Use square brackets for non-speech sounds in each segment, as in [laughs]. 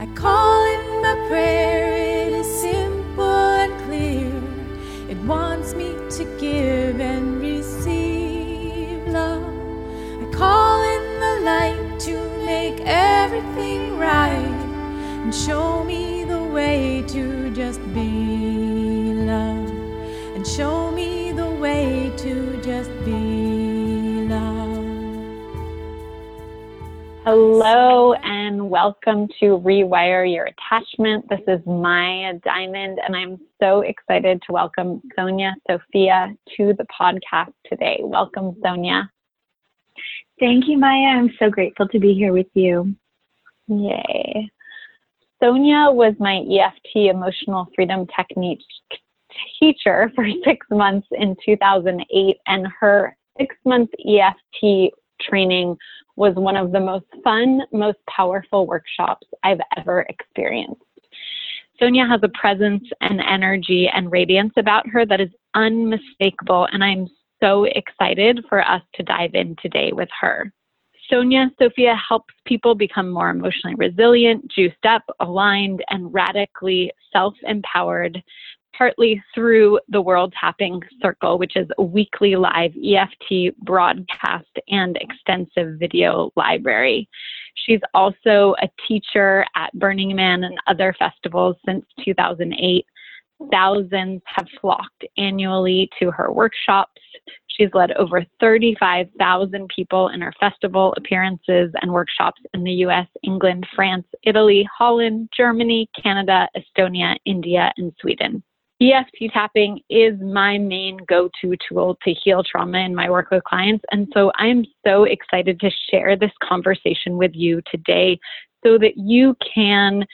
I call in my prayer, it is simple and clear. It wants me to give welcome to Rewire Your Attachment. This is Maya Diamond, and I'm so excited to welcome Sonia Sophia to the podcast today. Welcome, Sonia. Thank you, Maya. I'm so grateful to be here with you. Yay. Sonia was my EFT emotional freedom technique teacher for [laughs] six months in 2008, and her six month EFT training was one of the most fun, most powerful workshops I've ever experienced. Sonia has a presence and energy and radiance about her that is unmistakable, and I'm so excited for us to dive in today with her. Sonia Sophia helps people become more emotionally resilient, juiced up, aligned, and radically self empowered partly through the World Tapping Circle, which is a weekly live EFT broadcast and extensive video library. She's also a teacher at Burning Man and other festivals since 2008. Thousands have flocked annually to her workshops. She's led over 35,000 people in her festival appearances and workshops in the US, England, France, Italy, Holland, Germany, Canada, Estonia, India, and Sweden. EFT tapping is my main go to tool to heal trauma in my work with clients. And so I'm so excited to share this conversation with you today so that you can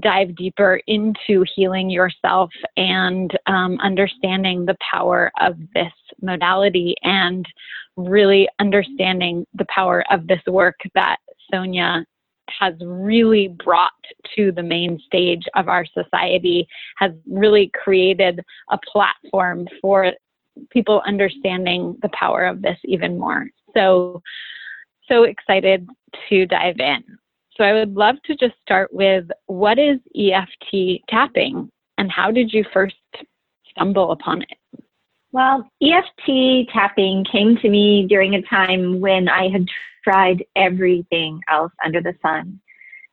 dive deeper into healing yourself and um, understanding the power of this modality and really understanding the power of this work that Sonia has really brought to the main stage of our society, has really created a platform for people understanding the power of this even more. So, so excited to dive in. So, I would love to just start with what is EFT tapping and how did you first stumble upon it? Well, EFT tapping came to me during a time when I had tried everything else under the sun.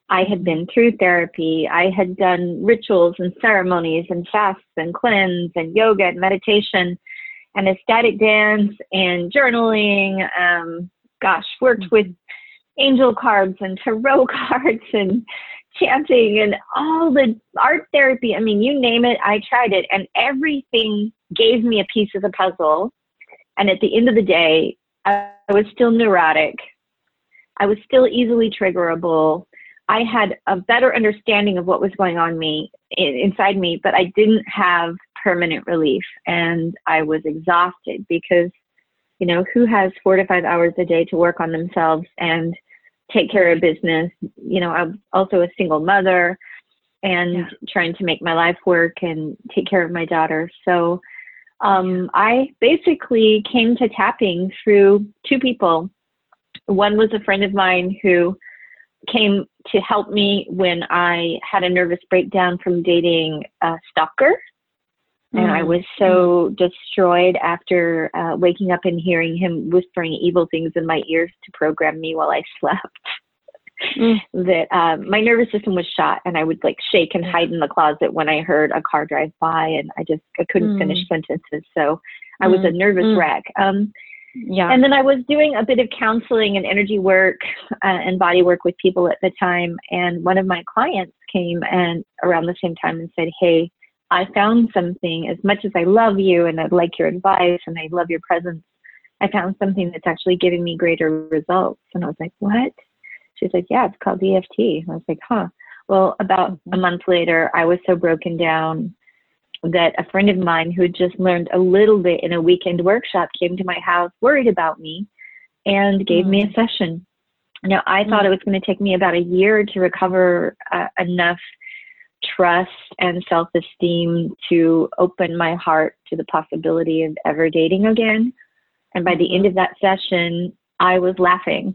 I had been through therapy. I had done rituals and ceremonies and fasts and cleanse and yoga and meditation and ecstatic dance and journaling. Um, gosh, worked with angel cards and tarot [laughs] cards and chanting and all the art therapy. I mean, you name it, I tried it. And everything gave me a piece of the puzzle. And at the end of the day, I was still neurotic. I was still easily triggerable. I had a better understanding of what was going on me inside me, but I didn't have permanent relief, and I was exhausted because, you know, who has four to five hours a day to work on themselves and take care of business? You know, I'm also a single mother and yeah. trying to make my life work and take care of my daughter. So, um, I basically came to tapping through two people one was a friend of mine who came to help me when I had a nervous breakdown from dating a stalker. Mm-hmm. And I mm. was so destroyed after uh, waking up and hearing him whispering evil things in my ears to program me while I [laughs] slept. Mm. that um, my nervous system was shot and I would like shake and hide in the closet when I heard a car drive by and I just I couldn't mm. finish sentences. So I was a mm. nervous mm. wreck. Um, yeah. And then I was doing a bit of counseling and energy work uh, and body work with people at the time. And one of my clients came and around the same time and said, Hey, I found something. As much as I love you and I like your advice and I love your presence, I found something that's actually giving me greater results. And I was like, What? She's like, Yeah, it's called EFT. And I was like, Huh. Well, about a mm-hmm. month later, I was so broken down that a friend of mine who had just learned a little bit in a weekend workshop came to my house worried about me and gave mm. me a mm. session. Now, I mm. thought it was going to take me about a year to recover uh, enough trust and self esteem to open my heart to the possibility of ever dating again. And by the end mm-hmm. of that session, I was laughing.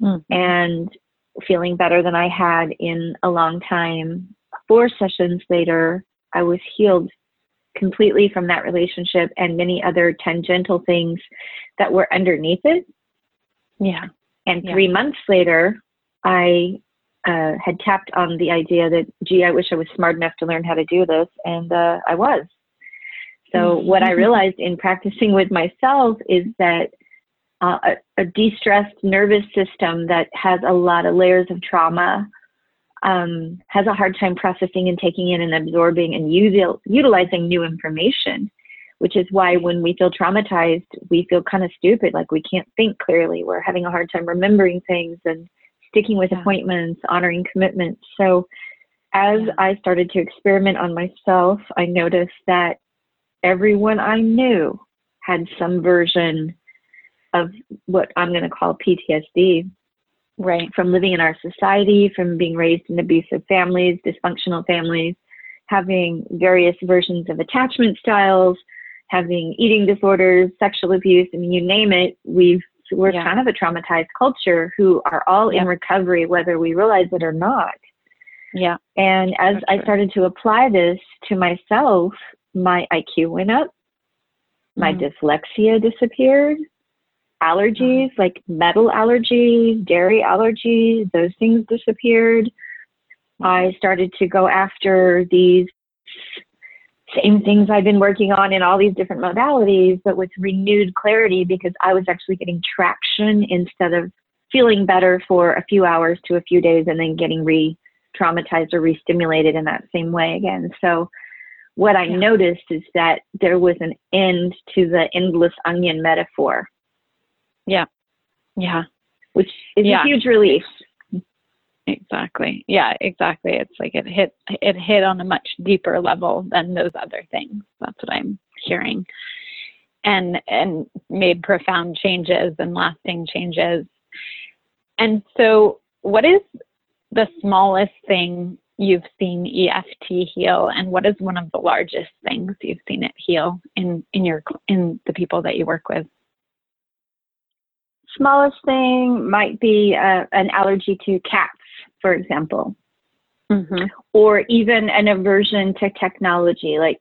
Mm. And feeling better than I had in a long time. Four sessions later, I was healed completely from that relationship and many other tangential things that were underneath it. Yeah. And Yeah. three months later, I uh, had tapped on the idea that, gee, I wish I was smart enough to learn how to do this. And uh, I was. So, what I Mhm. realized in practicing with myself is that uh, a, a de stressed nervous system that has a lot of layers of trauma um, has a hard time processing and taking in and absorbing and util- utilizing new information, which is why when we feel traumatized, we feel kind of stupid, like we can't think clearly. We're having a hard time remembering things and sticking with Yeah. appointments, honoring commitments. So, as Yeah. I started to experiment on myself, I noticed that everyone I knew had some version of what I'm going to call PTSD Right. from living in our society, from being raised in abusive families, dysfunctional families, having various versions of attachment styles, having eating disorders, sexual abuse. I mean, you name it. We've we're Yeah. kind of a traumatized culture who are all Yeah. in recovery, whether we realize it or not. Yeah. And as That's I true. started to apply this to myself, my IQ went up, my Mhm. dyslexia disappeared, allergies uh-huh. like metal allergies, dairy allergies, those things disappeared. Uh-huh. I started to go after these same things I've been working on in all these different modalities, but with renewed clarity because I was actually getting traction instead of feeling better for a few hours to a few days and then getting re traumatized or re stimulated in that same way again. So, what I noticed is that there was an end to the endless onion metaphor, Yeah. Yeah. Which is Yeah. a huge relief. Exactly. Yeah, exactly. It's like it hit it hit on a much deeper level than those other things. That's what I'm hearing. And and made profound changes and lasting changes. And so what is the smallest thing you've seen EFT heal and what is one of the largest things you've seen it heal in in your in the people that you work with? Smallest thing might be uh, an allergy to cats, for example. Mm-hmm. or even an aversion to technology. Like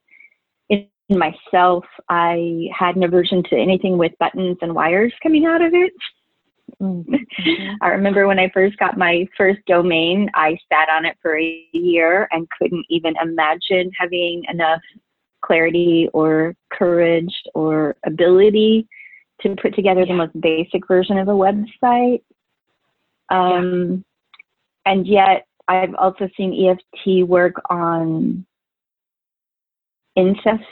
in myself, I had an aversion to anything with buttons and wires coming out of it. Mm-hmm. [laughs] I remember when I first got my first domain, I sat on it for a year and couldn't even imagine having enough clarity or courage or ability to put together the most basic version of a website. Um, And yet, I've also seen EFT work on incest,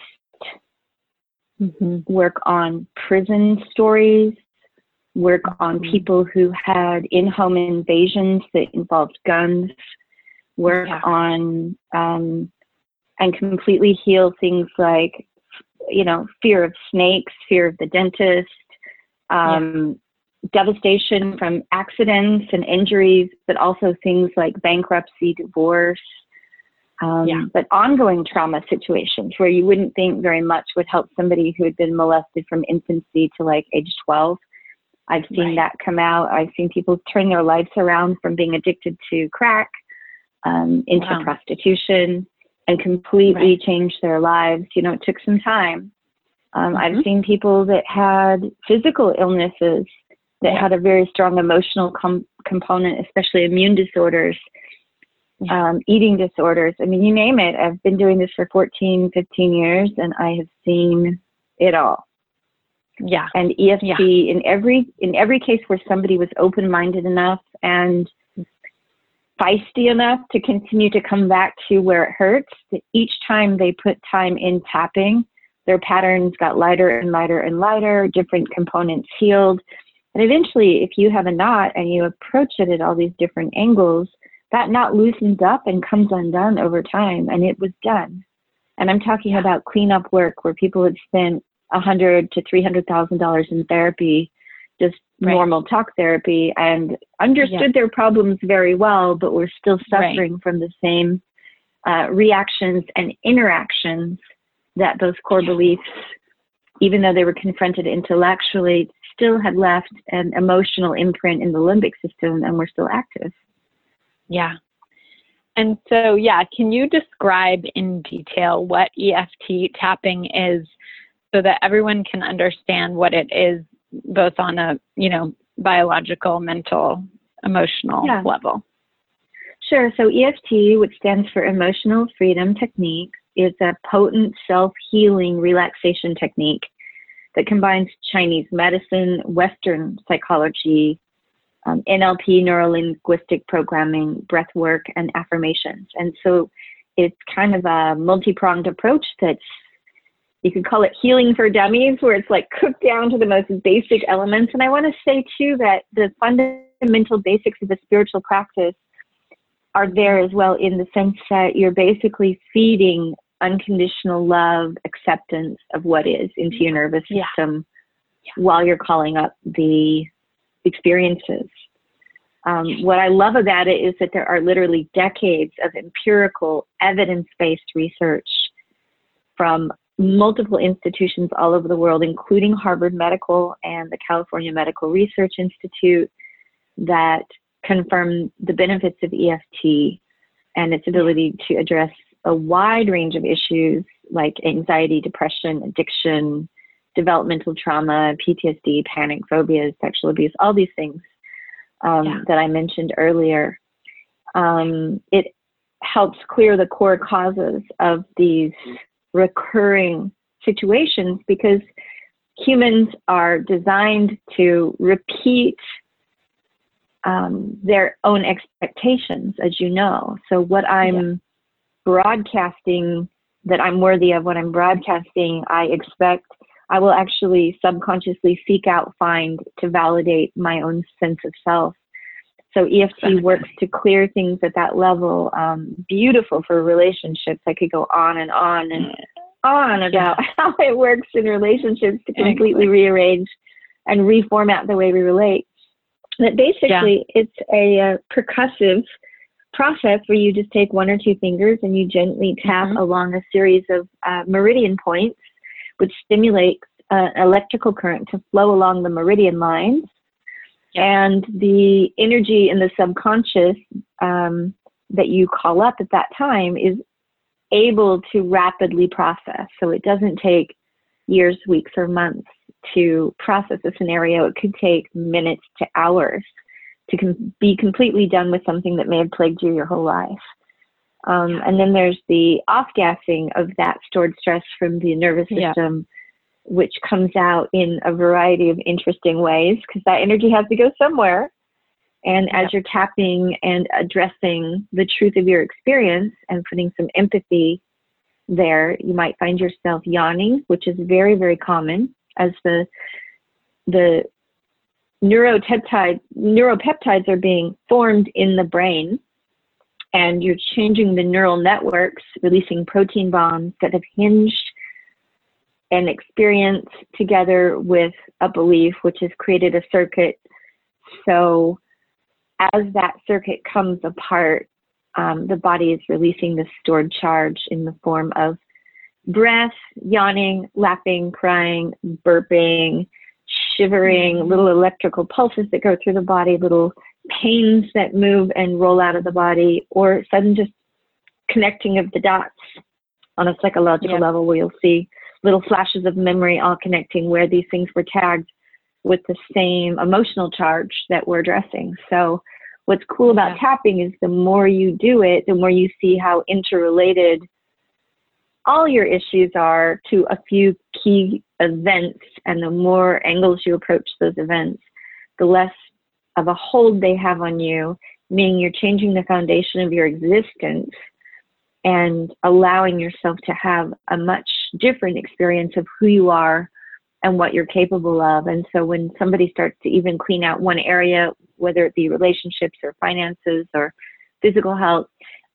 Mm-hmm. work on prison stories, work on Mhm. people who had in home invasions that involved guns, work Yeah. on um, and completely heal things like, you know, fear of snakes, fear of the dentist, um, devastation from accidents and injuries, but also things like bankruptcy, divorce. Um, Yeah. But ongoing trauma situations where you wouldn't think very much would help somebody who had been molested from infancy to like age 12. I've seen Right. that come out. I've seen people turn their lives around from being addicted to crack um, into Wow. prostitution and completely Right. change their lives. You know, it took some time. Um, I've Mhm. seen people that had physical illnesses that Yeah. had a very strong emotional com- component, especially immune disorders, Yeah. um, eating disorders. I mean, you name it. I've been doing this for 14, 15 years, and I have seen it all. Yeah. And EFT Yeah. in every in every case where somebody was open minded enough and feisty enough to continue to come back to where it hurts, each time they put time in tapping, their patterns got lighter and lighter and lighter, different components healed. And eventually, if you have a knot and you approach it at all these different angles, that knot loosens up and comes undone over time, and it was done. And I'm talking about cleanup work where people had spent a hundred to three hundred thousand dollars in therapy, just Right. normal talk therapy, and understood Yeah. their problems very well, but were still Right. suffering from the same uh, reactions and interactions that those core beliefs, even though they were confronted intellectually, still had left an emotional imprint in the limbic system and were still active. Yeah. And so, yeah, can you describe in detail what EFT tapping is so that everyone can understand what it is both on a, you know, biological, mental, emotional yeah. level? Sure. So EFT, which stands for Emotional Freedom Technique, is a potent self-healing relaxation technique that combines Chinese medicine, Western psychology, um, NLP, neuro linguistic programming, breath work, and affirmations. And so it's kind of a multi pronged approach that's, you could call it healing for dummies, where it's like cooked down to the most basic elements. And I want to say too that the fundamental basics of the spiritual practice are there as well in the sense that you're basically feeding unconditional love, acceptance of what is into your nervous system yeah. while you're calling up the experiences. Um, what I love about it is that there are literally decades of empirical, evidence based research from multiple institutions all over the world, including Harvard Medical and the California Medical Research Institute, that confirm the benefits of EFT and its ability to address a wide range of issues like anxiety, depression, addiction, developmental trauma, PTSD, panic, phobias, sexual abuse, all these things um, yeah. that I mentioned earlier. Um, it helps clear the core causes of these recurring situations because humans are designed to repeat um, their own expectations, as you know. So, what I'm yeah. broadcasting that I'm worthy of, what I'm broadcasting, I expect I will actually subconsciously seek out, find to validate my own sense of self. So EFT works to clear things at that level. Um, beautiful for relationships. I could go on and on and on about [laughs] how it works in relationships to completely rearrange and reformat the way we relate. But basically, yeah. it's a, a, percussive process where you just take one or two fingers and you gently tap mm-hmm. along a series of uh, meridian points which stimulates uh, electrical current to flow along the meridian lines. And the energy in the subconscious um, that you call up at that time is able to rapidly process. So it doesn't take years, weeks, or months to process a scenario. It could take minutes to hours to com- be completely done with something that may have plagued you your whole life. Um, and then there's the off gassing of that stored stress from the nervous system. Which comes out in a variety of interesting ways because that energy has to go somewhere. And as you're tapping and addressing the truth of your experience and putting some empathy there, you might find yourself yawning, which is very, very common as the the neuropeptides neuropeptides are being formed in the brain and you're changing the neural networks, releasing protein bonds that have hinged an experience together with a belief, which has created a circuit. So, as that circuit comes apart, um, the body is releasing the stored charge in the form of breath, yawning, laughing, crying, burping, shivering, mm-hmm. little electrical pulses that go through the body, little pains that move and roll out of the body, or sudden just connecting of the dots on a psychological yeah. level where you'll see little flashes of memory all connecting where these things were tagged with the same emotional charge that we're addressing. So what's cool about yeah. tapping is the more you do it, the more you see how interrelated all your issues are to a few key events and the more angles you approach those events, the less of a hold they have on you, meaning you're changing the foundation of your existence and allowing yourself to have a much different experience of who you are and what you're capable of. And so when somebody starts to even clean out one area, whether it be relationships or finances or physical health,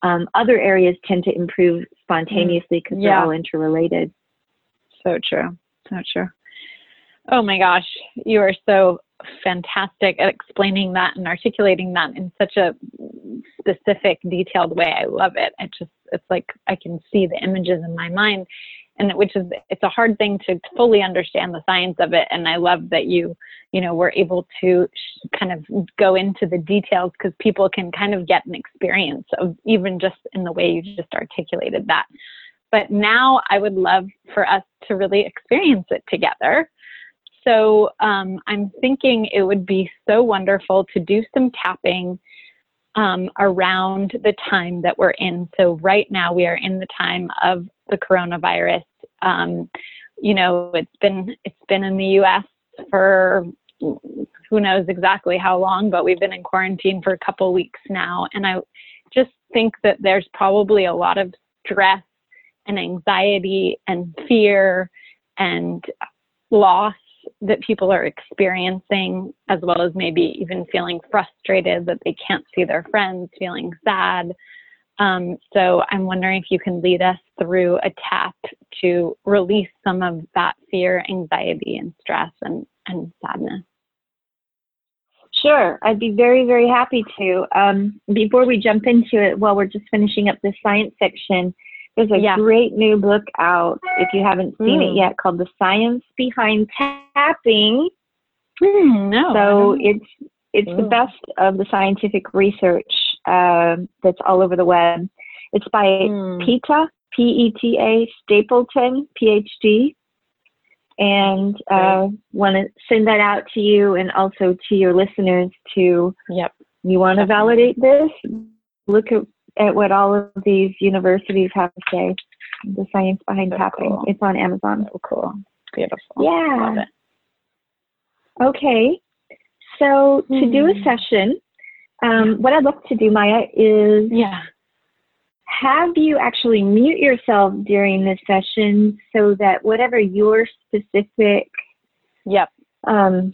um, other areas tend to improve spontaneously because yeah. they're all interrelated. So true. So true. Oh my gosh, you are so fantastic at explaining that and articulating that in such a specific, detailed way. I love it. It just, it's like I can see the images in my mind. And which is it's a hard thing to fully understand the science of it and i love that you you know were able to kind of go into the details because people can kind of get an experience of even just in the way you just articulated that but now i would love for us to really experience it together so um, i'm thinking it would be so wonderful to do some tapping um, around the time that we're in. So right now we are in the time of the coronavirus. Um, you know, it's been it's been in the U.S. for who knows exactly how long, but we've been in quarantine for a couple weeks now, and I just think that there's probably a lot of stress and anxiety and fear and loss that people are experiencing, as well as maybe even feeling frustrated that they can't see their friends, feeling sad. Um, so I'm wondering if you can lead us through a tap to release some of that fear, anxiety, and stress and, and sadness. Sure, I'd be very, very happy to. Um, before we jump into it, while we're just finishing up the science section, there's a yeah. great new book out, if you haven't seen mm. it yet, called The Science Behind Tapping. Mm, no. So it's it's the best of the scientific research uh, that's all over the web. It's by mm. Peta, P E T A Stapleton, PhD. And uh, want to send that out to you and also to your listeners to, yep. you want to validate this? Look at at what all of these universities have to say. The science behind so tapping. Cool. It's on Amazon. So cool. Beautiful. Yeah. Okay. So to do a hmm. session, um, what I'd love to do, Maya, is yeah. have you actually mute yourself during this session so that whatever your specific yep. um,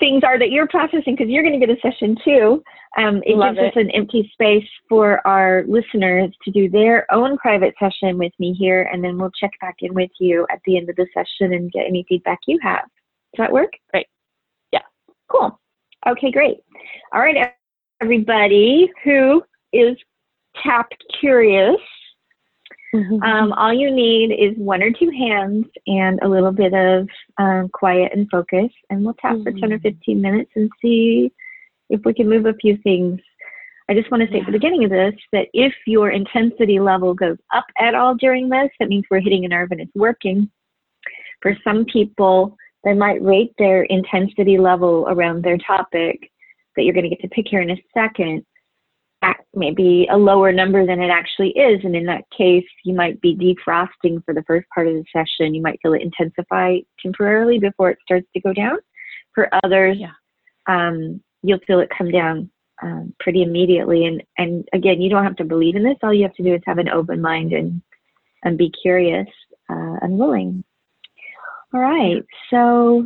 things are that you're processing, because you're going to get a session too, um, it Love gives it. us an empty space for our listeners to do their own private session with me here, and then we'll check back in with you at the end of the session and get any feedback you have. Does that work? Great. Yeah. Cool. Okay, great. All right, everybody who is tap curious. Mm-hmm. Um, all you need is one or two hands and a little bit of um, quiet and focus, and we'll tap mm-hmm. for 10 or mm-hmm. 15 minutes and see if we can move a few things. I just want to say yeah. at the beginning of this that if your intensity level goes up at all during this, that means we're hitting a nerve and it's working. For some people, they might rate their intensity level around their topic that you're going to get to pick here in a second at maybe a lower number than it actually is. And in that case, you might be defrosting for the first part of the session. You might feel it intensify temporarily before it starts to go down. For others, yeah. um, you'll feel it come down um, pretty immediately. And, and again, you don't have to believe in this. All you have to do is have an open mind and, and be curious uh, and willing. All right. So,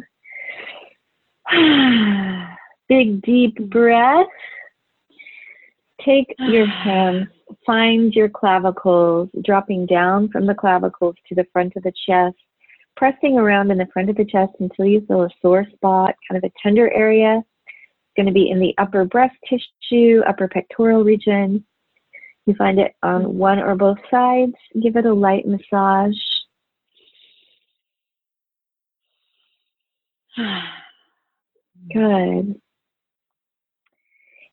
[sighs] [sighs] big, deep breath. Take your [sighs] hands, find your clavicles, dropping down from the clavicles to the front of the chest, pressing around in the front of the chest until you feel a sore spot, kind of a tender area It's going to be in the upper breast tissue, upper pectoral region. You find it on mm. one or both sides. Give it a light massage. [sighs] Good.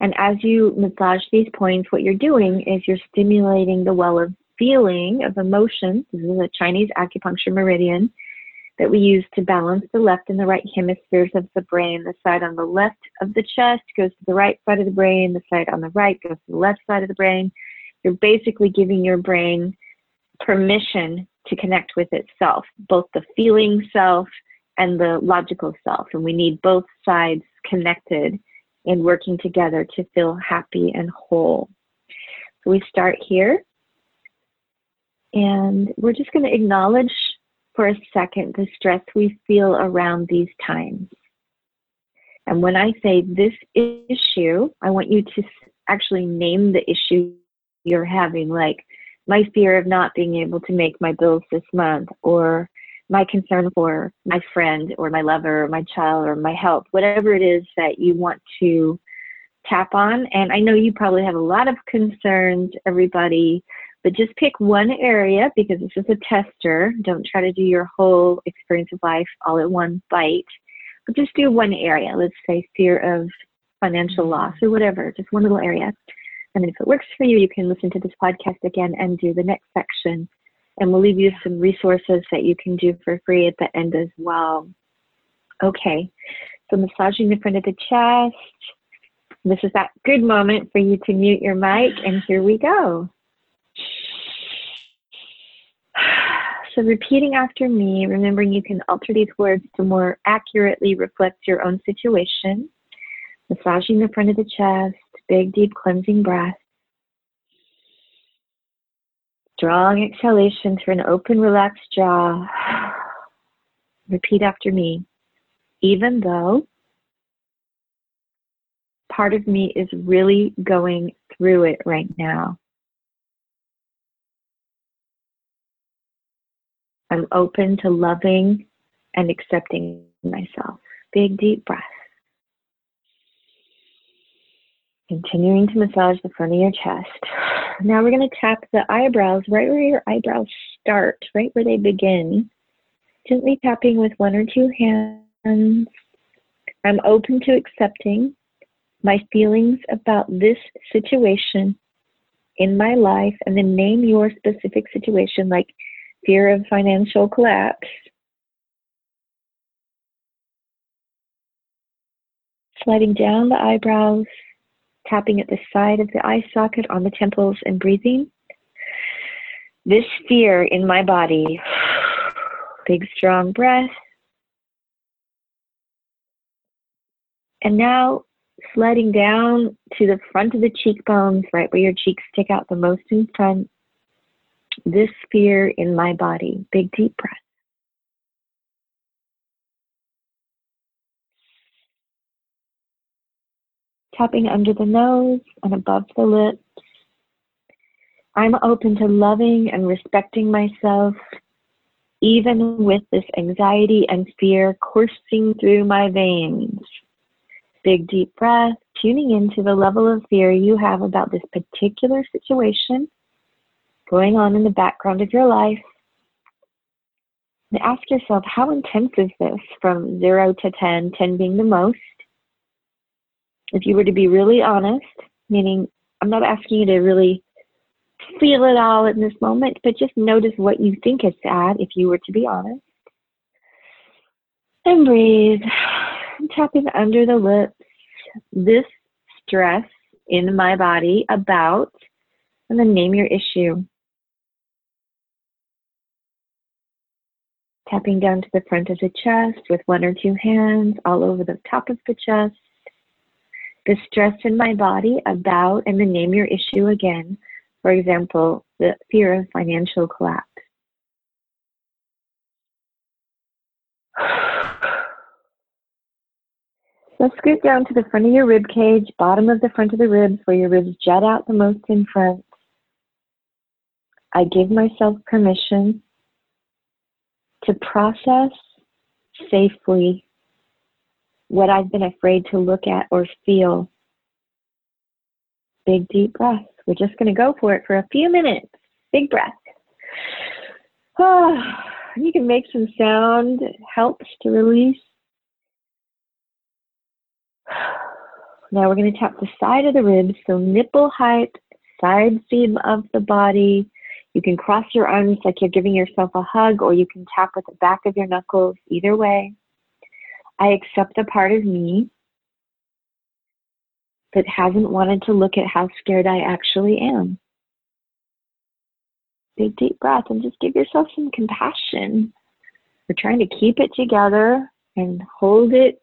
And as you massage these points, what you're doing is you're stimulating the well of feeling, of emotion. This is a Chinese acupuncture meridian that we use to balance the left and the right hemispheres of the brain. The side on the left of the chest goes to the right side of the brain, the side on the right goes to the left side of the brain. You're basically giving your brain permission to connect with itself, both the feeling self and the logical self. And we need both sides connected and working together to feel happy and whole. So we start here. And we're just going to acknowledge for a second the stress we feel around these times. And when I say this issue, I want you to actually name the issue you're having, like my fear of not being able to make my bills this month, or my concern for my friend, or my lover, or my child, or my health, whatever it is that you want to tap on. And I know you probably have a lot of concerns, everybody, But just pick one area because this is a tester. Don't try to do your whole experience of life all at one bite. But just do one area. Let's say fear of financial loss or whatever, just one little area. And then if it works for you, you can listen to this podcast again and do the next section. And we'll leave you some resources that you can do for free at the end as well. Okay, so massaging the front of the chest. This is that good moment for you to mute your mic, and here we go. [sighs] So, repeating after me, remembering you can alter these words to more accurately reflect your own situation. Massaging the front of the chest, big, deep cleansing breath. Strong exhalation through an open, relaxed jaw. [sighs] Repeat after me. Even though part of me is really going through it right now. I'm open to loving and accepting myself. Big, deep breath. Continuing to massage the front of your chest. Now we're going to tap the eyebrows right where your eyebrows start, right where they begin. Gently tapping with one or two hands. I'm open to accepting my feelings about this situation in my life and then name your specific situation like fear of financial collapse. Sliding down the eyebrows, tapping at the side of the eye socket on the temples and breathing. This fear in my body, [sighs] big strong breath. And now sliding down to the front of the cheekbones, right where your cheeks stick out the most in front. This fear in my body. Big deep breath. Tapping under the nose and above the lips. I'm open to loving and respecting myself, even with this anxiety and fear coursing through my veins. Big deep breath, tuning into the level of fear you have about this particular situation going on in the background of your life. And ask yourself, how intense is this from zero to 10, 10 being the most? If you were to be really honest, meaning I'm not asking you to really feel it all in this moment, but just notice what you think is sad if you were to be honest. And breathe tapping under the lips, this stress in my body about, and then name your issue. Tapping down to the front of the chest with one or two hands all over the top of the chest. The stress in my body about, and then name your issue again. For example, the fear of financial collapse. So scoot down to the front of your rib cage, bottom of the front of the ribs where your ribs jut out the most in front. I give myself permission to process safely what I've been afraid to look at or feel. Big deep breath. We're just going to go for it for a few minutes. Big breath. Oh, [sighs] you can make some sound. It helps to release [sighs] now we're going to tap the side of the ribs, so nipple height, side seam of the body. You can cross your arms like you're giving yourself a hug, or you can tap with the back of your knuckles, either way. I accept the part of me that hasn't wanted to look at how scared I actually am. Big deep breath and just give yourself some compassion. We're trying to keep it together and hold it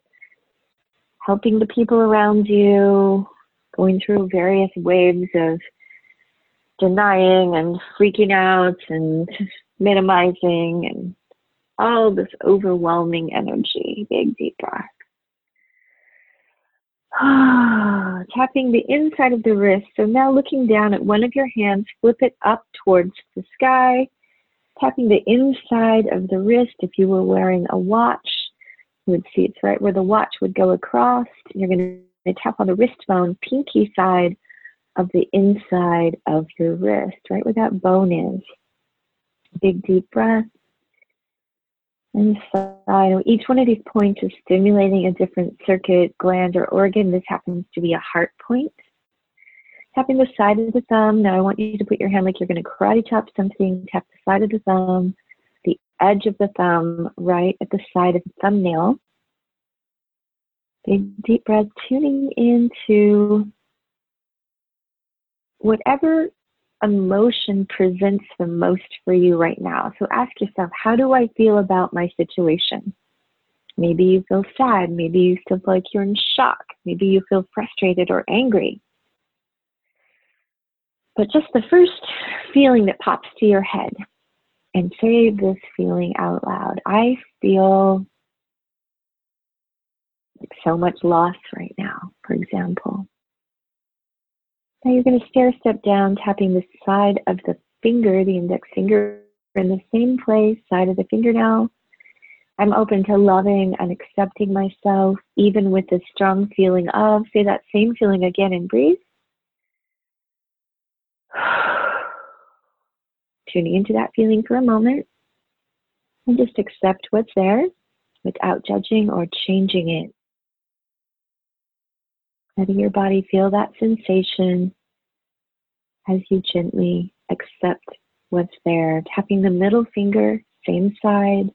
helping the people around you, going through various waves of denying and freaking out and minimizing and all this overwhelming energy. Big deep breath. [sighs] Tapping the inside of the wrist. So now looking down at one of your hands, flip it up towards the sky. Tapping the inside of the wrist if you were wearing a watch you would see it's right where the watch would go across. You're going to tap on the wrist bone, pinky side of the inside of your wrist, right where that bone is. Big deep breath. And side. Each one of these points is stimulating a different circuit, gland, or organ. This happens to be a heart point. Tapping the side of the thumb. Now I want you to put your hand like you're going to karate chop something. Tap the side of the thumb, the edge of the thumb, right at the side of the thumbnail. Big deep breath, tuning into whatever emotion presents the most for you right now. So ask yourself, how do I feel about my situation? Maybe you feel sad. Maybe you feel like you're in shock. Maybe you feel frustrated or angry. But just the first feeling that pops to your head, and say this feeling out loud. I feel so much loss right now, for example. Now you're going to stair step down, tapping the side of the finger, the index finger, in the same place, side of the fingernail. I'm open to loving and accepting myself, even with the strong feeling of. Say that same feeling again and breathe. [sighs] Tuning into that feeling for a moment and just accept what's there without judging or changing it. Letting your body feel that sensation as you gently accept what's there. Tapping the middle finger, same side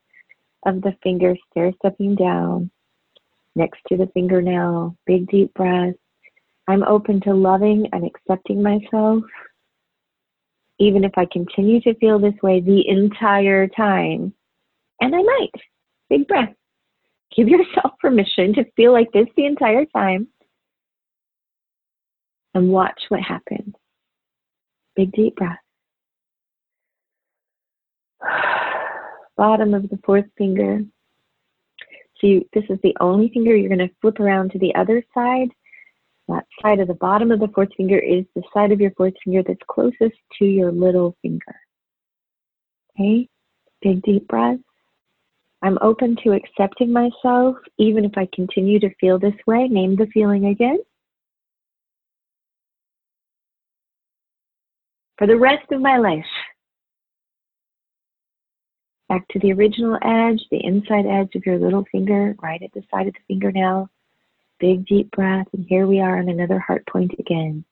of the finger, stair stepping down next to the fingernail. Big deep breath. I'm open to loving and accepting myself, even if I continue to feel this way the entire time. And I might. Big breath. Give yourself permission to feel like this the entire time and watch what happens. Big deep breath. [sighs] Bottom of the fourth finger. So you, this is the only finger you're going to flip around to the other side. That side of the bottom of the fourth finger is the side of your fourth finger that's closest to your little finger. Okay, big deep breath. I'm open to accepting myself, even if I continue to feel this way. Name the feeling again. For the rest of my life. Back to the original edge, the inside edge of your little finger, right at the side of the fingernail. Big deep breath, and here we are on another heart point again.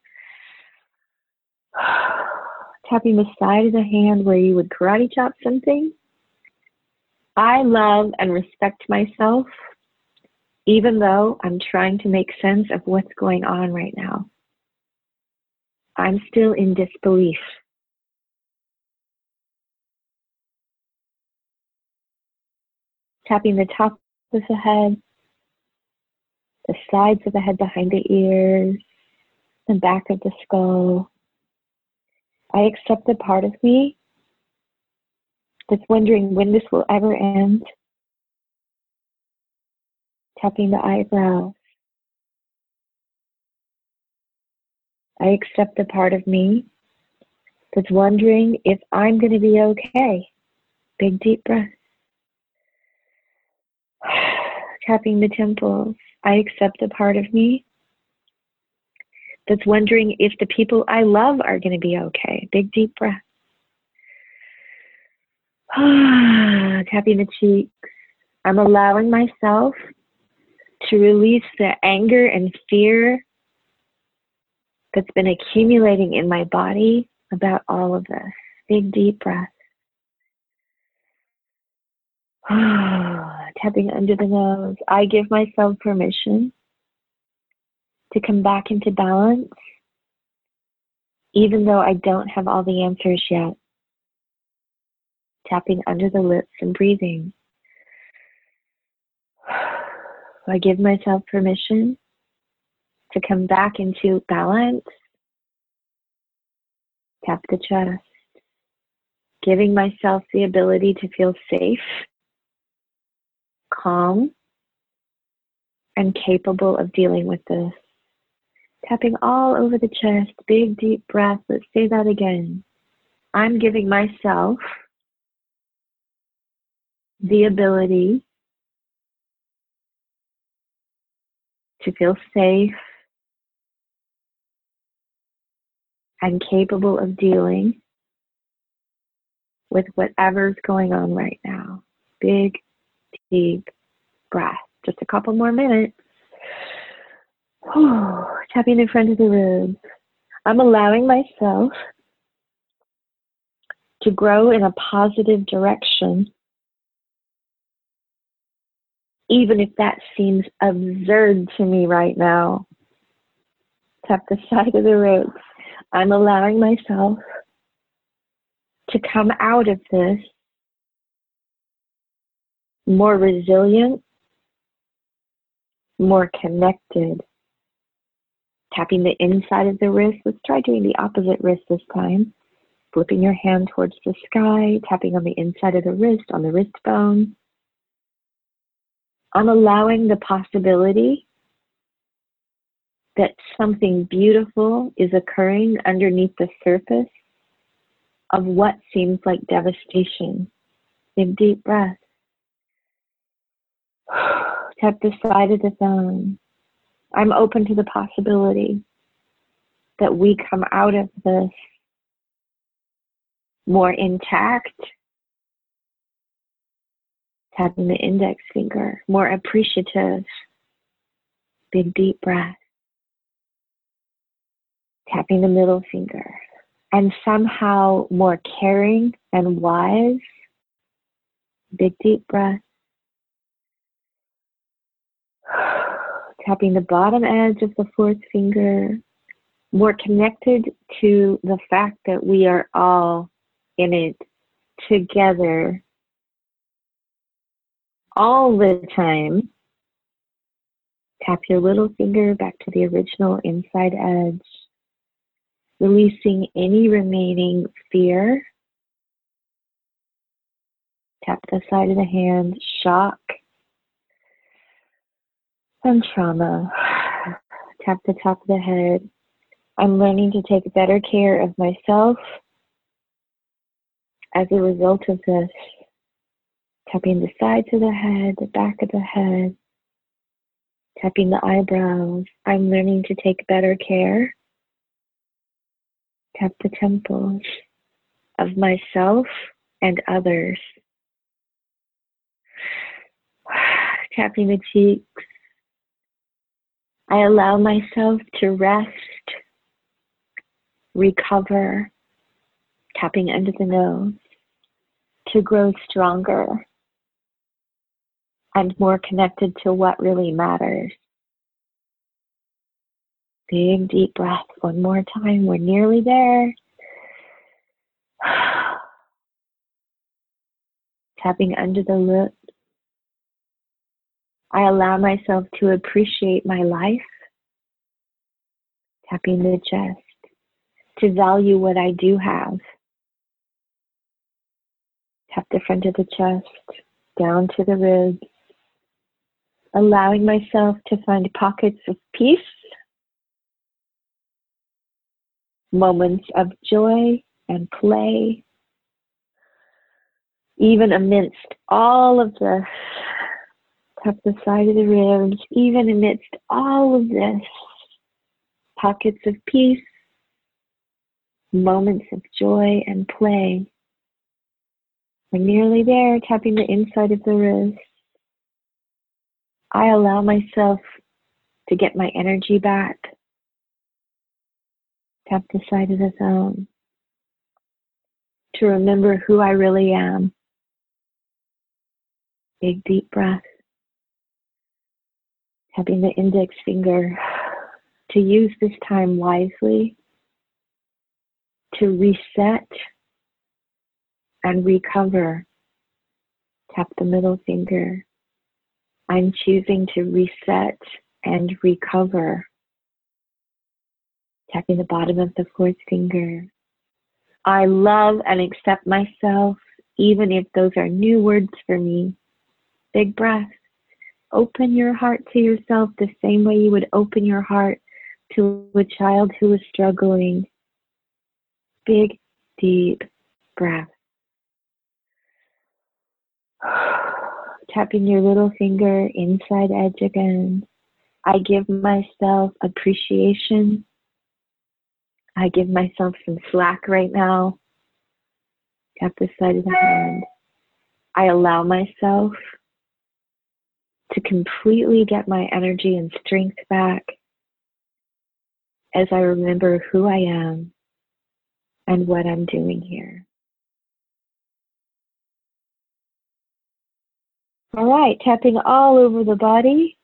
[sighs] Tapping the side of the hand where you would karate chop something. I love and respect myself, even though I'm trying to make sense of what's going on right now. I'm still in disbelief. Tapping the top of the head, the sides of the head behind the ears, the back of the skull. I accept the part of me that's wondering when this will ever end. Tapping the eyebrows. I accept the part of me that's wondering if I'm going to be okay. Big deep breath. [sighs] Tapping the temples. I accept the part of me that's wondering if the people I love are going to be okay. Big deep breath. [sighs] Tapping the cheeks. I'm allowing myself to release the anger and fear that's been accumulating in my body about all of this. Big deep breath. [sighs] Tapping under the nose. I give myself permission to come back into balance, even though I don't have all the answers yet. Tapping under the lips and breathing. [sighs] I give myself permission to come back into balance. Tap the chest, giving myself the ability to feel safe, calm, and capable of dealing with this. Tapping all over the chest, big deep breath. Let's say that again. I'm giving myself the ability to feel safe, and capable of dealing with whatever's going on right now. Big, deep breath. Just a couple more minutes. tapping in front of the ribs. I'm allowing myself to grow in a positive direction, even if that seems absurd to me right now. Tap the side of the ribs. I'm allowing myself to come out of this more resilient, more connected. Tapping the inside of the wrist. Let's try doing the opposite wrist this time. Flipping your hand towards the sky, tapping on the inside of the wrist, on the wrist bone. I'm allowing the possibility that something beautiful is occurring underneath the surface of what seems like devastation. Big deep breath. [sighs] Tap the side of the thumb. I'm open to the possibility that we come out of this more intact. Tapping the index finger, more appreciative. Big deep breath. Tapping the middle finger. And somehow more caring and wise. Big deep breath. [sighs] tapping the bottom edge of the fourth finger, more connected to the fact that we are all in it together all the time. Tap your little finger back to the original inside edge, releasing any remaining fear. Tap the side of the hand, shock, and trauma. Tap the top of the head. I'm learning to take better care of myself as a result of this. Tapping the sides of the head, the back of the head, tapping the eyebrows. I'm learning to take better care. Tap the temples of myself and others. [sighs] Tapping the cheeks, I allow myself to rest, recover, tapping under the nose, to grow stronger and more connected to what really matters. Big deep breath one more time. We're nearly there. [sighs] Tapping under the lips. I allow myself to appreciate my life, tapping the chest, to value what I do have. Tap the front of the chest, down to the ribs, allowing myself to find pockets of peace, moments of joy and play, even amidst all of the Tap the side of the ribs, even amidst all of this. Pockets of peace, moments of joy and play. We're nearly there, tapping the inside of the wrist. I allow myself to get my energy back. The side of the thumb. To remember who I really am. Big deep breath tapping the index finger to use this time wisely to reset and recover. Tap the middle finger. I'm choosing to reset and recover. Tapping the bottom of the fourth finger. I love and accept myself, even if those are new words for me. Big breath open your heart to yourself the same way you would open your heart to a child who is struggling. Big, deep breath. [sighs] Tapping your little finger inside edge again. I give myself appreciation. I give myself some slack right now. Tap the side of the hand. I allow myself to completely get my energy and strength back as I remember who I am and what I'm doing here. All right, tapping all over the body,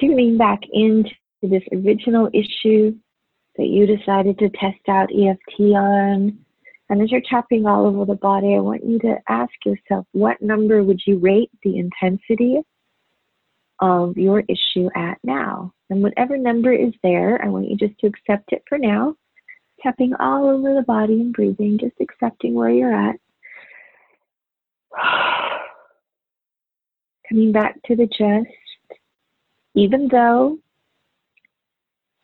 tuning back into this original issue that you decided to test out EFT on. And as you're tapping all over the body, I want you to ask yourself what number would you rate the intensity of your issue at now? And whatever number is there, I want you just to accept it for now. Tapping all over the body and breathing, just accepting where you're at. [sighs] Coming back to the chest, even though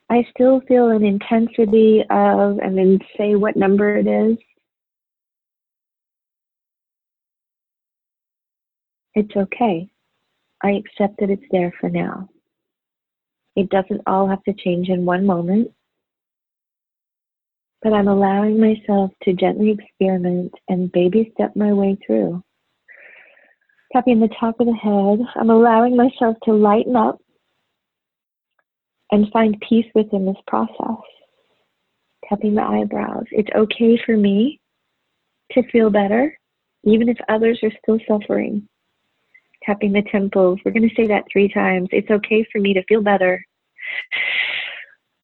I still feel an intensity of, and then say what number it is. It's okay. I accept that it's there for now. It doesn't all have to change in one moment, but I'm allowing myself to gently experiment and baby step my way through. Tapping the top of the head, I'm allowing myself to lighten up and find peace within this process. Tapping the eyebrows. It's okay for me to feel better, even if others are still suffering. Tapping the temples. We're going to say that three times. It's okay for me to feel better.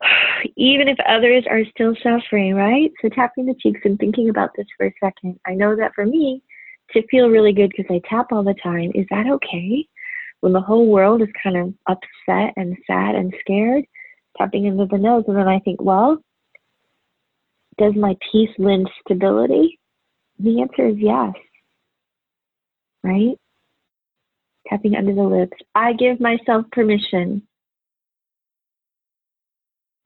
[sighs] Even if others are still suffering, right? So tapping the cheeks and thinking about this for a second. I know that for me, to feel really good because I tap all the time, is that okay? When the whole world is kind of upset and sad and scared, tapping into the nose. And then I think, well, does my peace lend stability? The answer is yes. Right? Tapping under the lips. I give myself permission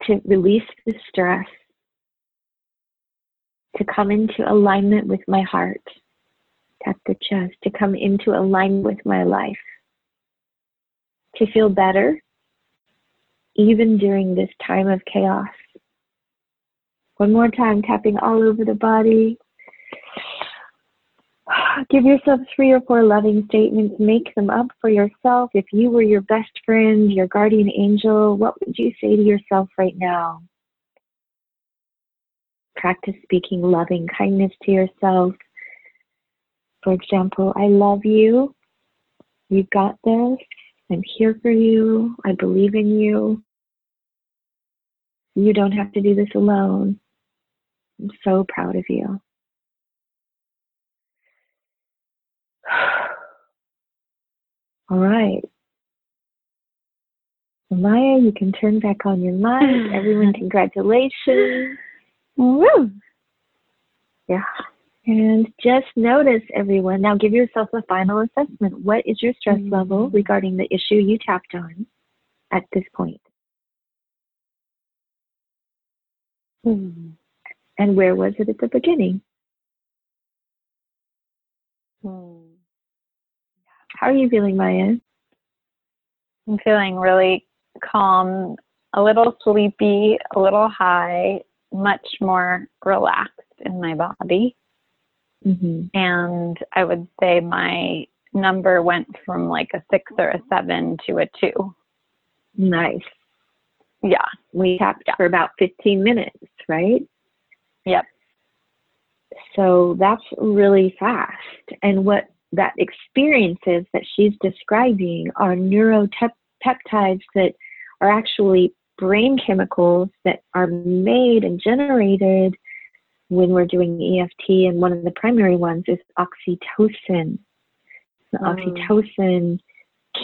to release the stress, to come into alignment with my heart. Tap the chest, to come into alignment with my life to feel better, even during this time of chaos. One more time, tapping all over the body. [sighs] Give yourself three or four loving statements. Make them up for yourself. If you were your best friend, your guardian angel, what would you say to yourself right now? Practice speaking loving kindness to yourself. For example, I love you. You've got this. I'm here for you. I believe in you. You don't have to do this alone. I'm so proud of you. [sighs] All right. Maya, you can turn back on your mic. Everyone, [sighs] congratulations. Woo! Yeah. And just notice, everyone, now give yourself a final assessment. What is your stress mm-hmm. level regarding the issue you tapped on at this point? Mm-hmm. And where was it at the beginning? Mm. How are you feeling, Maya? I'm feeling really calm, a little sleepy, a little high, much more relaxed in my body. Mm-hmm. And I would say my number went from like a six or a seven to a two. Nice. Yeah. We tapped yeah. for about 15 minutes, right? Yep. So that's really fast. And what that experience is that she's describing are neuropeptides that are actually brain chemicals that are made and generated when we're doing EFT, and one of the primary ones is oxytocin. The mm. oxytocin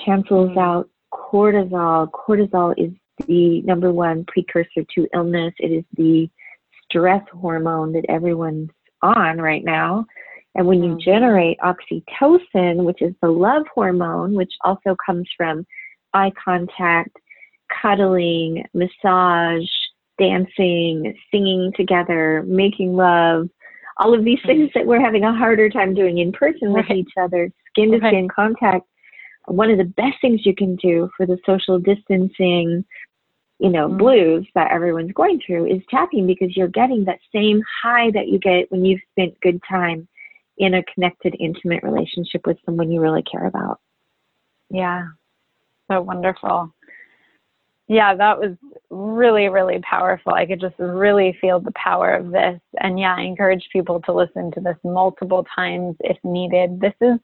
cancels mm. out cortisol. Cortisol is the number one precursor to illness. It is the stress hormone that everyone's on right now. And when you mm. generate oxytocin, which is the love hormone, which also comes from eye contact, cuddling, massage, dancing, singing together, making love, all of these things that we're having a harder time doing in person with each other, skin to skin contact. One of the best things you can do for the social distancing, you know, Mhm. blues that everyone's going through is tapping because you're getting that same high that you get when you've spent good time in a connected, intimate relationship with someone you really care about. Yeah. So wonderful. Yeah, that was really, really powerful. I could just really feel the power of this. And yeah, I encourage people to listen to this multiple times if needed. This is,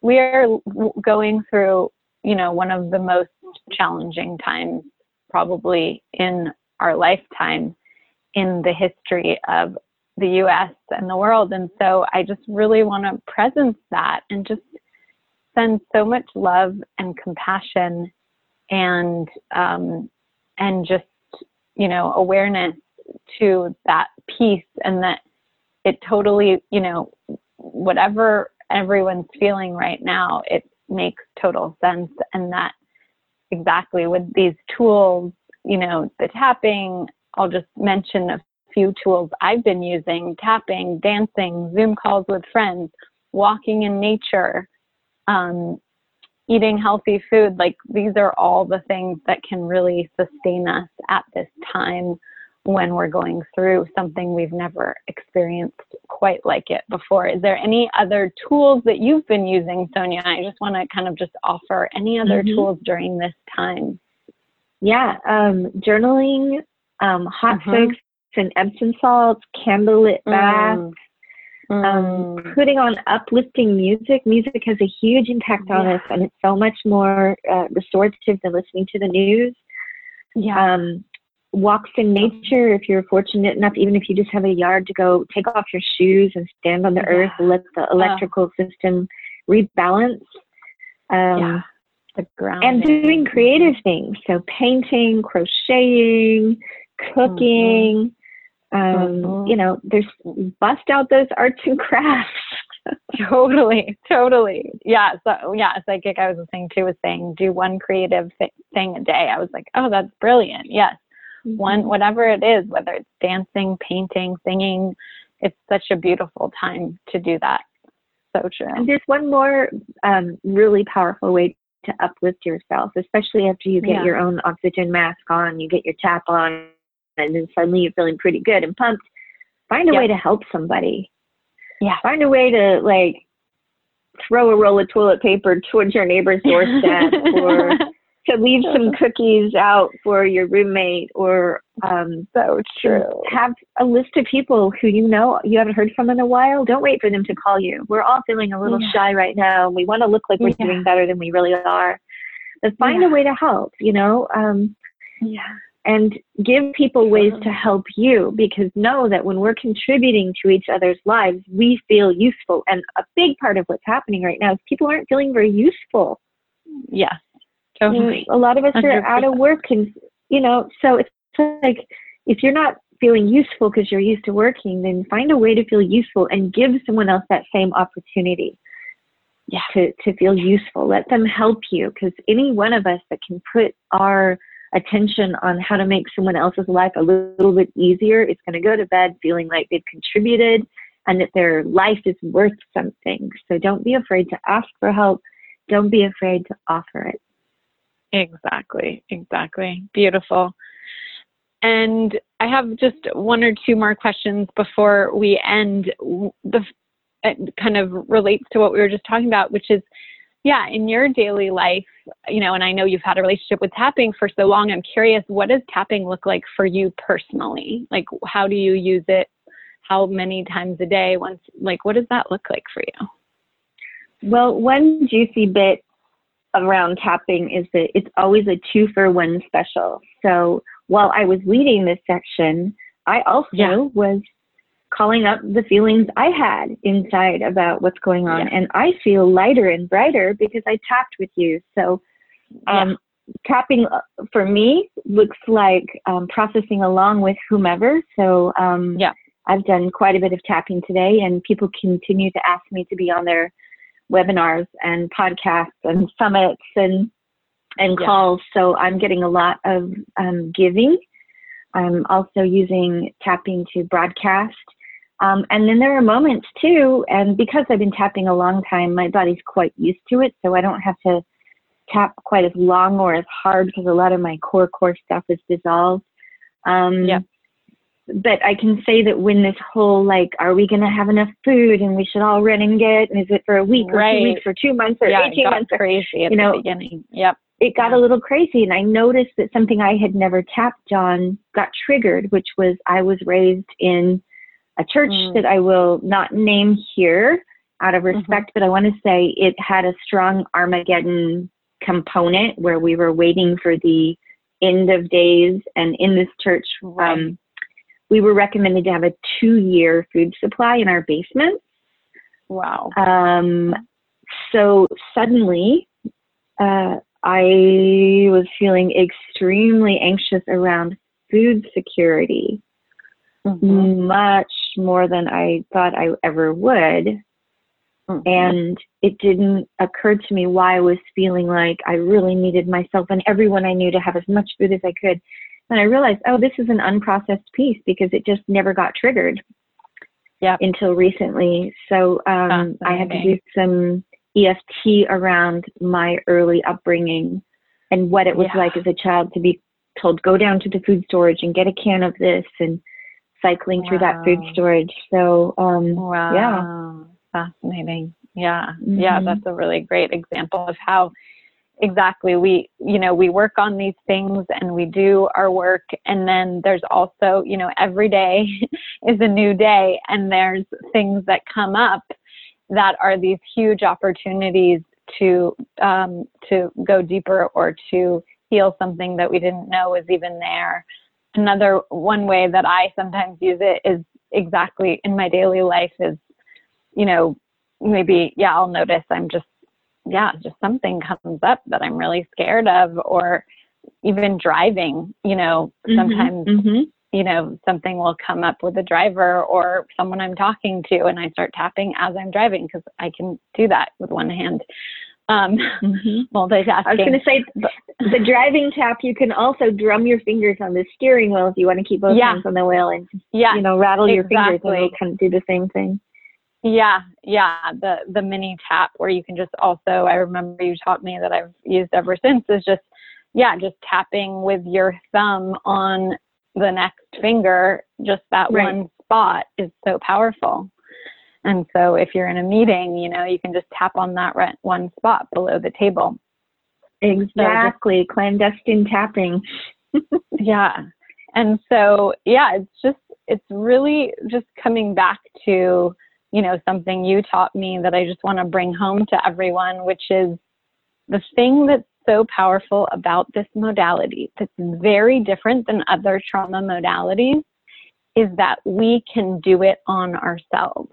we are going through, you know, one of the most challenging times probably in our lifetime in the history of the US and the world. And so I just really want to presence that and just send so much love and compassion and um, and just you know awareness to that piece and that it totally you know whatever everyone's feeling right now it makes total sense and that exactly with these tools you know the tapping i'll just mention a few tools i've been using tapping dancing zoom calls with friends walking in nature um, eating healthy food like these are all the things that can really sustain us at this time when we're going through something we've never experienced quite like it before is there any other tools that you've been using sonia i just want to kind of just offer any other Mhm. tools during this time Yeah, um, journaling, um, hot Mhm. soaks and Epsom salts, candlelit baths, Mm. Um, Mm. putting on uplifting music. Music has a huge impact on Yeah. us, and it's so much more uh, restorative than listening to the news. yeah Um, walks in nature, if you're fortunate enough, even if you just have a yard to go, take off your shoes and stand on the Yeah. earth, let the electrical system rebalance. Um, yeah the ground and doing creative things so painting crocheting cooking um, you know there's bust out those arts and crafts. [laughs] Totally totally. Yeah so yeah psychic i was listening to was saying do one creative th- thing a day. I was like oh that's brilliant. Yes. One whatever it is whether it's dancing painting singing it's such a beautiful time to do that. So true. And there's one more um, really powerful way to uplift yourself especially after you get Yeah. your own oxygen mask on you get your tap on and then suddenly you're feeling pretty good and pumped find a Yep. way to help somebody Yeah. find a way to like throw a roll of toilet paper towards your neighbor's doorstep [laughs] or to leave some cookies out for your roommate or um, so true have a list of people who you know you haven't heard from in a while. Don't wait for them to call you. We're all feeling a little Yeah. shy right now. We want to look like we're Yeah. doing better than we really are. But find Yeah. a way to help, you know, um, yeah and give people ways to help you because know that when we're contributing to each other's lives, we feel useful. And a big part of what's happening right now is people aren't feeling very useful. yes Mm, totally a lot of us are out of work and you know so it's like if you're not feeling useful because you're used to working then find a way to feel useful and give someone else that same opportunity Yeah. to, to feel useful let them help you because any one of us that can put our attention on how to make someone else's life a little bit easier is going to go to bed feeling like they've contributed and that their life is worth something so don't be afraid to ask for help don't be afraid to offer it Exactly, exactly. Beautiful. And I have just one or two more questions before we end. The kind of relates to what we were just talking about, which is, yeah, in your daily life, you know, and I know you've had a relationship with tapping for so long. I'm curious, what does tapping look like for you personally? Like, how do you use it? How many times a day? Once, like, what does that look like for you? Well, one juicy bit around tapping is that it's always a two for one special. So while I was leading this section, I also Yeah. was calling up the feelings I had inside about what's going on. Yeah. And I feel lighter and brighter because I tapped with you. So um, tapping uh, for me looks like um, processing along with whomever. So um, Yeah. I've done quite a bit of tapping today, and people continue to ask me to be on their webinars and podcasts and summits and and Yeah. calls. So I'm getting a lot of um, giving. I'm also using tapping to broadcast. Um, and then there are moments too, and because I've been tapping a long time, my body's quite used to it, so I don't have to tap quite as long or as hard because a lot of my core core stuff is dissolved. Um, Yep. But I can say that when this whole like, are we going to have enough food and we should all run and get, and is it for a week or Right. two weeks or two months or yeah, it 18 got months? Or, crazy at you know, the beginning. Yep. it got a little crazy and I noticed that something I had never tapped on got triggered, which was I was raised in a church Mm. that I will not name here out of respect, but I want to say it had a strong Armageddon component where we were waiting for the end of days. And in this church, Right. um, we were recommended to have a two year food supply in our basement. Wow. Um, so suddenly, uh, I was feeling extremely anxious around food security, Mhm. much more than I thought I ever would. Mhm. And it didn't occur to me why I was feeling like I really needed myself and everyone I knew to have as much food as I could. And I realized, oh, this is an unprocessed piece because it just never got triggered Yep. until recently. So um, I had to do some EFT around my early upbringing and what it was Yeah. like as a child to be told, go down to the food storage and get a can of this and cycling through that food storage. So um, Wow. Fascinating. Yeah. Yeah, Mhm. that's a really great example of how exactly we, you know, we work on these things and we do our work and then there's also, you know, every day [laughs] is a new day and there's things that come up that are these huge opportunities to um, to go deeper or to heal something that we didn't know was even there. Another one way that I sometimes use it is exactly in my daily life is, you know, maybe yeah, I'll notice I'm just yeah, just something comes up that I'm really scared of or even driving, you know, mhm, sometimes mhm. you know, something will come up with a driver or someone I'm talking to, and I start tapping as I'm driving because I can do that with one hand. Um, [laughs] Mhm. multitasking. I was going to say the driving tap. You can also drum your fingers on the steering wheel if you want to keep both Yeah. hands on the wheel and yeah, you know rattle your fingers, and exactly. kind of do the same thing. yeah, yeah. The the mini tap where you can just also. I remember you taught me that I've used ever since is just yeah, just tapping with your thumb on the next finger. Just that Right. one spot is so powerful. And so if you're in a meeting, you know, you can just tap on that re- one spot below the table. Exactly, clandestine tapping. [laughs] Yeah. And so, yeah, it's just, it's really just coming back to, you know, something you taught me that I just want to bring home to everyone, which is the thing that's so powerful about this modality that's very different than other trauma modalities is that we can do it on ourselves.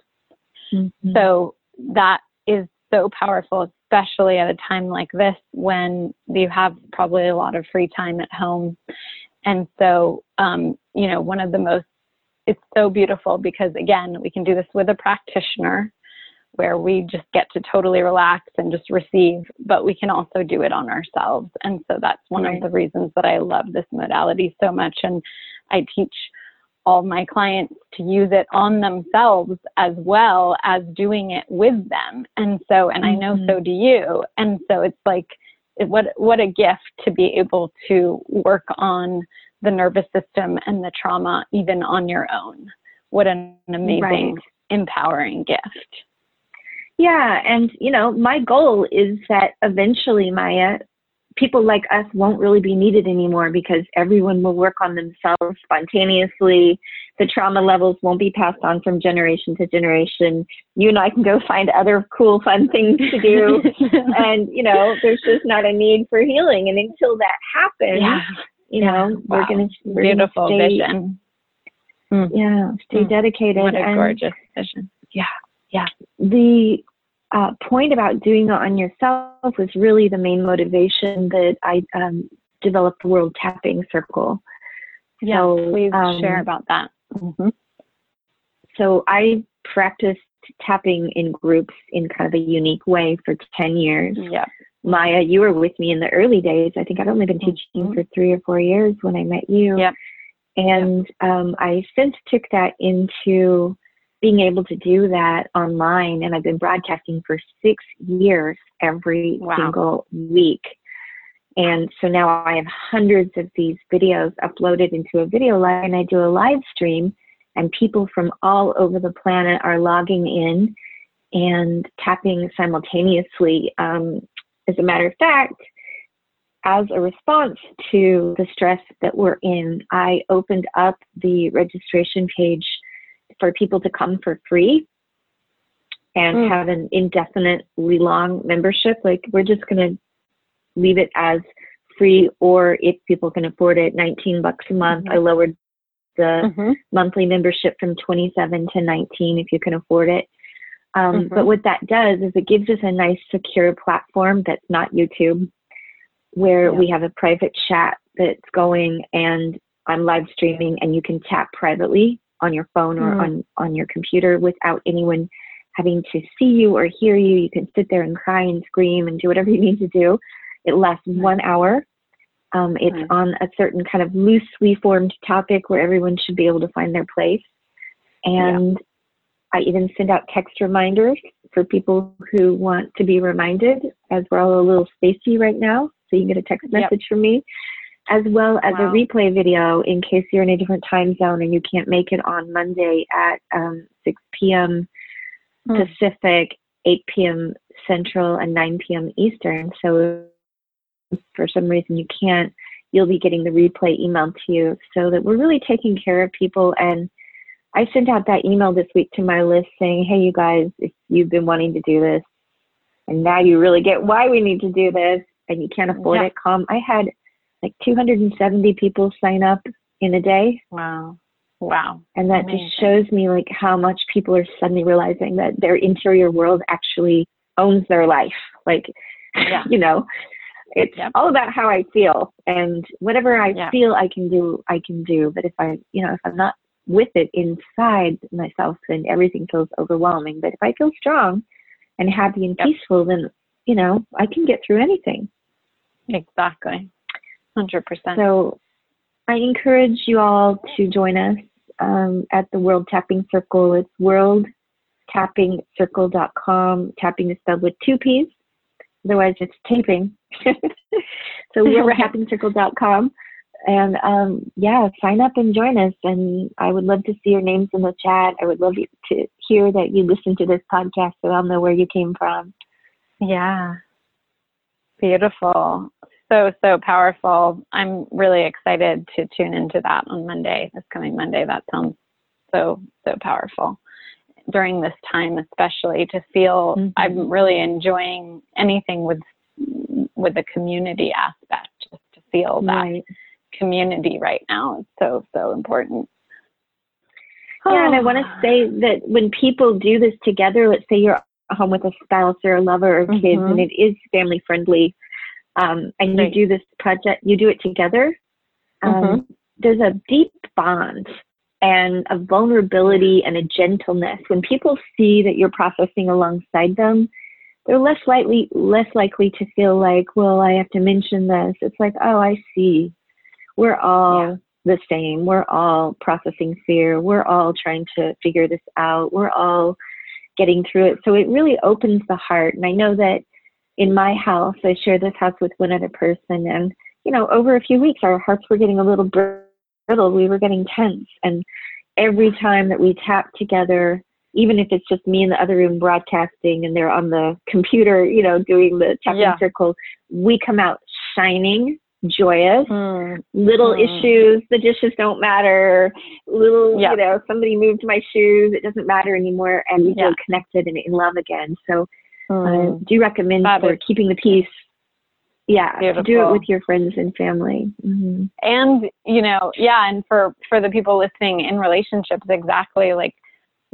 Mhm. So that is so powerful, especially at a time like this when you have probably a lot of free time at home. And so, um, you know, one of the most, it's so beautiful because again, we can do this with a practitioner where we just get to totally relax and just receive, but we can also do it on ourselves. And so that's one Right. of the reasons that I love this modality so much. And I teach all my clients to use it on themselves as well as doing it with them. And so, and I know Mhm. so do you. And so it's like, it, what what a gift to be able to work on the nervous system and the trauma even on your own. What an amazing, Right. empowering gift. Yeah, and you know, my goal is that eventually, Maya, people like us won't really be needed anymore because everyone will work on themselves spontaneously. The trauma levels won't be passed on from generation to generation. You and I can go [laughs] find other cool, fun things to do. [laughs] and you know, there's just not a need for healing. And until that happens, yeah, you know, we're Wow. gonna we're gonna beautiful stay, vision. Yeah, stay Mm. dedicated. What a and gorgeous vision. Yeah. Yeah. The uh, point about doing it on yourself was really the main motivation that I um, developed the World Tapping Circle. Yeah, So, please um, share about that. Mhm. So I practiced tapping in groups in kind of a unique way for 10 years. Yeah. Maya, you were with me in the early days. I think I'd only been teaching Mhm. for three or four years when I met you. Yep. And um, I since took that into being able to do that online, and I've been broadcasting for six years every Wow. single week. And so now I have hundreds of these videos uploaded into a video live, and I do a live stream, and people from all over the planet are logging in and tapping simultaneously. Um, as a matter of fact, as a response to the stress that we're in, I opened up the registration page for people to come for free and mm. have an indefinitely long membership. Like, we're just going to leave it as free, or if people can afford it, 19 bucks a month. Mm-hmm. I lowered the mm-hmm. monthly membership from 27 to 19 if you can afford it. Um, mm-hmm. But what that does is it gives us a nice, secure platform that's not YouTube, where yeah. we have a private chat that's going and I'm live streaming, and you can chat privately on your phone or mm. on, on your computer without anyone having to see you or hear you. You can sit there and cry and scream and do whatever [laughs] you need to do. It lasts one hour. Um, it's on a certain kind of loosely formed topic where everyone should be able to find their place. And yeah. I even send out text reminders for people who want to be reminded, as we're all a little spacey right now. So you can get a text message yep. from me, as well as wow. a replay video in case you're in a different time zone and you can't make it on Monday at um, 6 p.m. Hmm. Pacific, 8 p.m. Central, and 9 p.m. Eastern. So for some reason you can't, you'll be getting the replay emailed to you so that we're really taking care of people. And I sent out that email this week to my list saying, hey, you guys, if you've been wanting to do this, and now you really get why we need to do this, and you can't afford yeah. it, come. I had like 270 people sign up in a day. Wow. Wow. And that Amazing. just shows me like how much people are suddenly realizing that their interior world actually owns their life. Like, yeah. [laughs] you know, it's yep. all about how I feel, and whatever I yep. feel I can do, I can do. But if I, you know, if I'm not with it inside myself, then everything feels overwhelming. But if I feel strong and happy and yep. peaceful, then you know I can get through anything. Exactly, hundred percent. So I encourage you all to join us um, at the World Tapping Circle. It's worldtappingcircle.com. Tapping is spelled with two P's. Otherwise, it's taping. [laughs] so [laughs] at And um, yeah, sign up and join us. And I would love to see your names in the chat. I would love to hear that you listen to this podcast so I'll know where you came from. Yeah. Beautiful. So, so powerful. I'm really excited to tune into that on Monday, this coming Monday. That sounds so, so powerful during this time, especially to feel mm-hmm. I'm really enjoying anything with with the community aspect, just to feel right. that community right now is so so important. Yeah, and I [sighs] want to say that when people do this together, let's say you're home with a spouse or a lover or kids, mm-hmm. and it is family friendly, um, and right. you do this project, you do it together. Um, mm-hmm. There's a deep bond and a vulnerability and a gentleness. When people see that you're processing alongside them, they're less likely less likely to feel like, well, I have to mention this. It's like, oh, I see. We're all yeah. the same. We're all processing fear. We're all trying to figure this out. We're all getting through it. So it really opens the heart. And I know that in my house, I share this house with one other person, and you know, over a few weeks, our hearts were getting a little brittle. We were getting tense, and every time that we tap together, even if it's just me in the other room broadcasting and they're on the computer, you know, doing the tapping yeah. circle, we come out shining, joyous. Mm. Little mm. issues, the dishes don't matter. Little, yeah. you know, somebody moved my shoes, it doesn't matter anymore, and we yeah. feel connected and in love again. So, mm. uh, do recommend that for keeping the peace yeah Beautiful. do it with your friends and family mm-hmm. and you know yeah and for for the people listening in relationships exactly like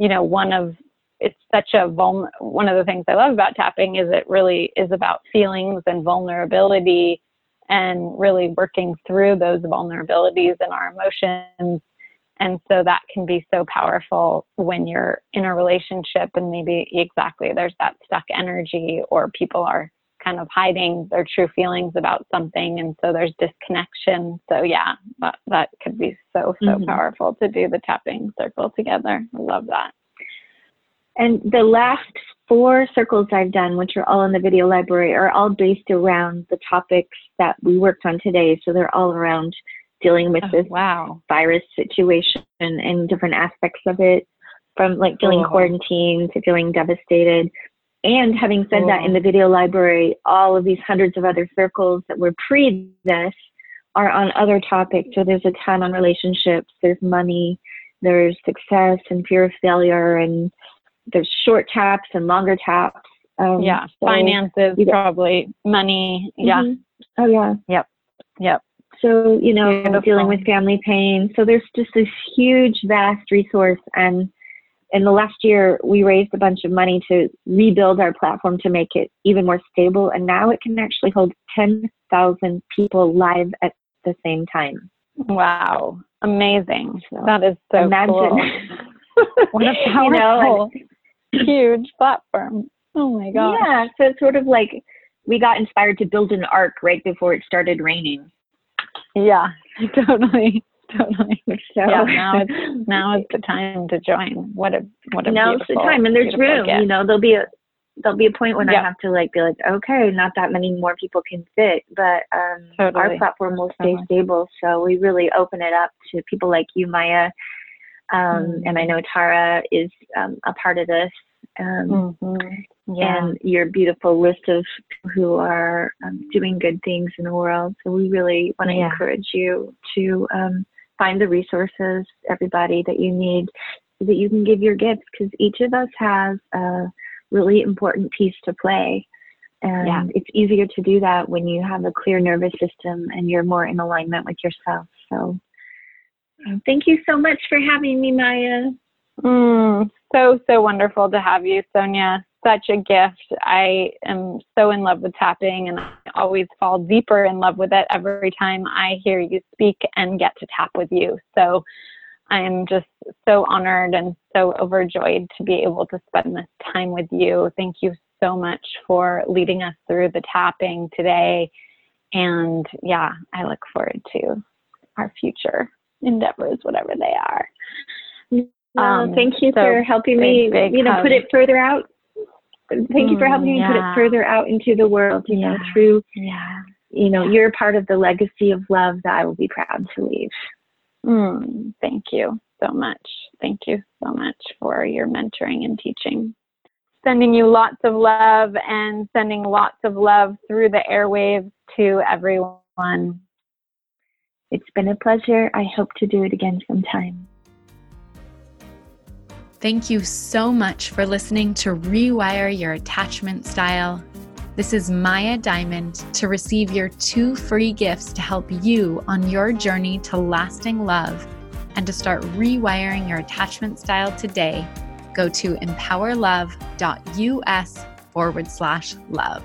you know, one of it's such a vul- one of the things I love about tapping is it really is about feelings and vulnerability and really working through those vulnerabilities and our emotions. And so that can be so powerful when you're in a relationship and maybe exactly there's that stuck energy or people are kind of hiding their true feelings about something and so there's disconnection so yeah that, that could be so so mm-hmm. powerful to do the tapping circle together i love that and the last four circles I've done, which are all in the video library, are all based around the topics that we worked on today. So they're all around dealing with Oh, this wow. virus situation and different aspects of it, from like feeling quarantined to feeling devastated. And having said that, in the video library, all of these hundreds of other circles that were pre this are on other topics. So there's a ton on relationships, there's money, there's success and fear of failure, and there's short taps and longer taps. Um, Yeah. so- Finances, probably money. Yeah. Mhm. Oh, yeah. Yep. Yep. So, you know, Beautiful. dealing with family pain. So there's just this huge, vast resource. And in the last year, we raised a bunch of money to rebuild our platform to make it even more stable. And now it can actually hold 10,000 people live at the same time. Wow. Amazing. So That is so Imagine. cool. [laughs] What a You know, powerful, huge platform. Oh my god. yeah. So it's sort of like we got inspired to build an ark right before it started raining. Yeah. [laughs] Totally. Totally. So Yeah. [laughs] Now it's now is the time to join. What a what a now's the time and there's room gift. you know there'll be a there'll be a point when i have to like be like okay not that many more people can fit but um our platform will stay Totally. stable so we really open it up to people like you maya um Mm. and i know tara is um, a part of this um Mhm. Yeah. and your beautiful list of who are um, doing good things in the world. So we really want to Yeah. encourage you to um, find the resources, everybody that you need, so that you can give your gifts because each of us has a really important piece to play. And Yeah. it's easier to do that when you have a clear nervous system and you're more in alignment with yourself. So um, thank you so much for having me, Maya. Mm, so, so wonderful to have you, Sonia. Such a gift. I am so in love with tapping and I always fall deeper in love with it every time I hear you speak and get to tap with you. So I am just so honored and so overjoyed to be able to spend this time with you. Thank you so much for leading us through the tapping today. And yeah, I look forward to our future endeavors, whatever they are. Well, Um, thank you so for helping me, big, big you know, put it further out. Thank you for Mm, helping me put it further out into the world, you know, through, Yeah. you know, you're part of the legacy of love that I will be proud to leave. Mm, thank you so much. Thank you so much for your mentoring and teaching. Sending you lots of love and sending lots of love through the airwaves to everyone. It's been a pleasure. I hope to do it again sometime. Thank you so much for listening to Rewire Your Attachment Style. This is Maya Diamond. To receive your two free gifts to help you on your journey to lasting love and to start rewiring your attachment style today, go to empowerlove.us forward slash love.